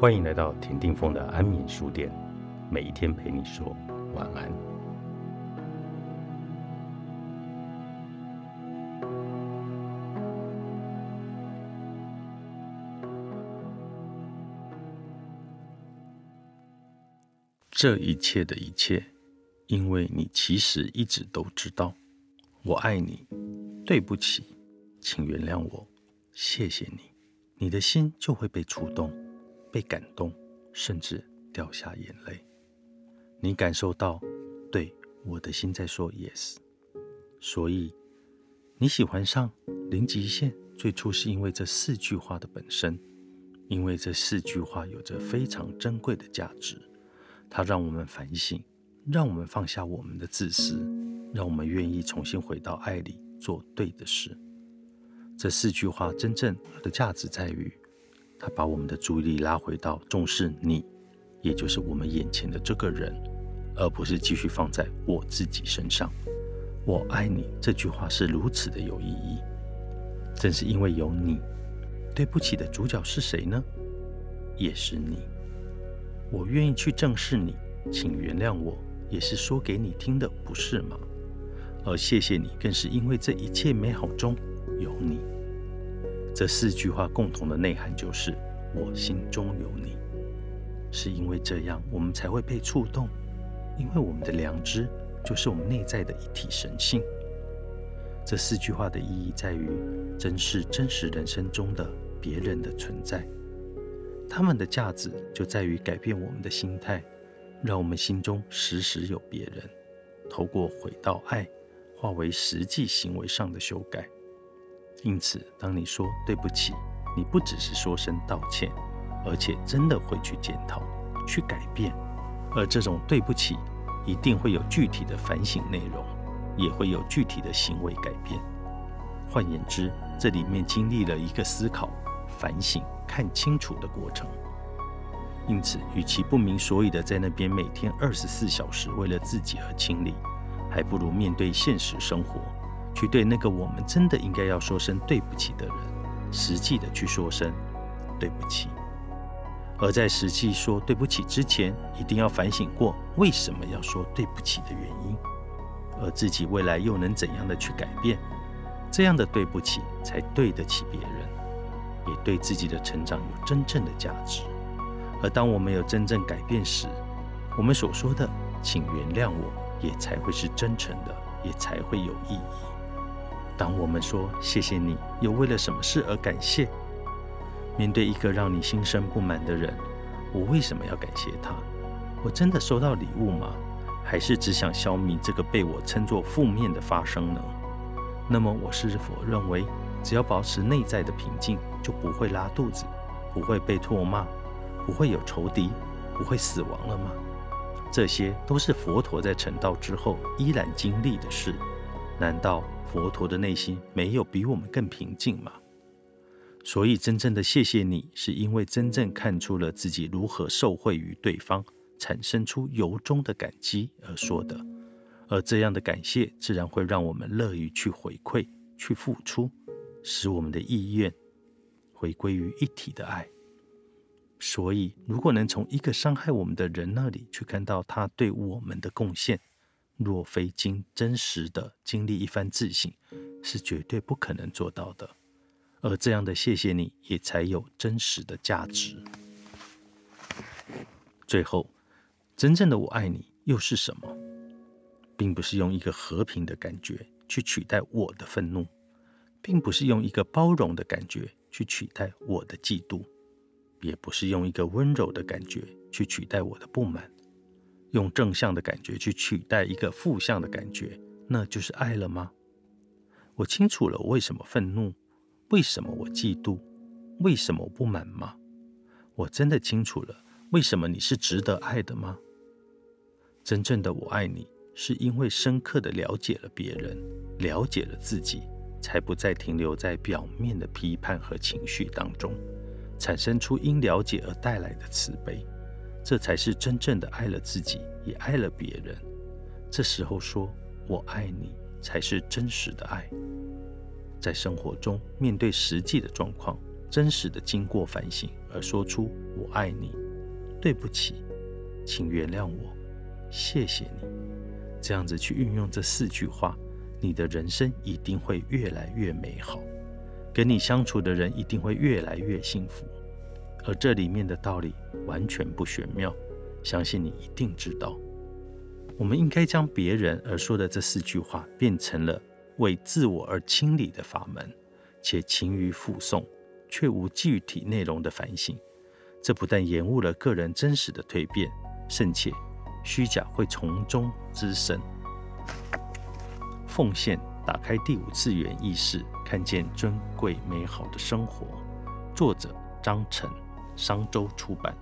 欢迎来到田定峰的安眠书店，每一天陪你说晚安。这一切的一切，因为你其实一直都知道，我爱你。对不起，请原谅我，谢谢你。你的心就会被触动，被感动，甚至掉下眼泪。你感受到，对我的心在说 yes。所以你喜欢上零极限，最初是因为这四句话的本身，因为这四句话有着非常珍贵的价值。它让我们反省，让我们放下我们的自私，让我们愿意重新回到爱里做对的事。这四句话真正的价值在于，它把我们的注意力拉回到重视你，也就是我们眼前的这个人，而不是继续放在我自己身上。我爱你这句话是如此的有意义，正是因为有你，对不起的主角是谁呢？也是你。我愿意去正视你，请原谅我，也是说给你听的，不是吗？而谢谢你，更是因为这一切美好中有你。这四句话共同的内涵就是我心中有你，是因为这样我们才会被触动，因为我们的良知就是我们内在的一体神性。这四句话的意义在于珍视真实人生中的别人的存在。他们的价值就在于改变我们的心态，让我们心中时时有别人。透过回到爱，化为实际行为上的修改。因此，当你说对不起，你不只是说声道歉，而且真的会去检讨、去改变。而这种对不起，一定会有具体的反省内容，也会有具体的行为改变。换言之，这里面经历了一个思考、反省。看清楚的过程，因此，与其不明所以的在那边每天二十四小时为了自己而清理，还不如面对现实生活，去对那个我们真的应该要说声对不起的人，实际的去说声对不起。而在实际说对不起之前，一定要反省过为什么要说对不起的原因，而自己未来又能怎样的去改变，这样的对不起才对得起别人。也对自己的成长有真正的价值，而当我们有真正改变时，我们所说的“请原谅我”也才会是真诚的，也才会有意义。当我们说“谢谢你”，又为了什么事而感谢？面对一个让你心生不满的人，我为什么要感谢他？我真的收到礼物吗？还是只想消弭这个被我称作负面的发生呢？那么，我是否认为？只要保持内在的平静，就不会拉肚子，不会被唾骂，不会有仇敌，不会死亡了吗？这些都是佛陀在成道之后依然经历的事。难道佛陀的内心没有比我们更平静吗？所以，真正的谢谢你，是因为真正看出了自己如何受惠于对方，产生出由衷的感激而说的。而这样的感谢，自然会让我们乐于去回馈、去付出。使我们的意愿回归于一体的爱。所以，如果能从一个伤害我们的人那里去看到他对我们的贡献，若非经真实的经历一番自省，是绝对不可能做到的。而这样的谢谢你也才有真实的价值。最后，真正的我爱你又是什么？并不是用一个和平的感觉去取代我的愤怒。并不是用一个包容的感觉去取代我的嫉妒，也不是用一个温柔的感觉去取代我的不满，用正向的感觉去取代一个负向的感觉，那就是爱了吗？我清楚了我为什么愤怒，为什么我嫉妒，为什么我不满吗？我真的清楚了为什么你是值得爱的吗？真正的我爱你，是因为深刻的了解了别人，了解了自己。才不再停留在表面的批判和情绪当中，产生出因了解而带来的慈悲，这才是真正的爱了自己，也爱了别人。这时候说“我爱你”才是真实的爱。在生活中，面对实际的状况，真实的经过反省，而说出“我爱你”，对不起，请原谅我，谢谢你。这样子去运用这四句话，你的人生一定会越来越美好，跟你相处的人一定会越来越幸福。而这里面的道理完全不玄妙，相信你一定知道。我们应该将别人而说的这四句话变成了为自我而清理的法门，且勤于复诵，却无具体内容的反省。这不但延误了个人真实的蜕变，甚且虚假会从中滋生。奉献，打开第五次元意识，看见尊贵美好的生活。作者：张晨。商周出版。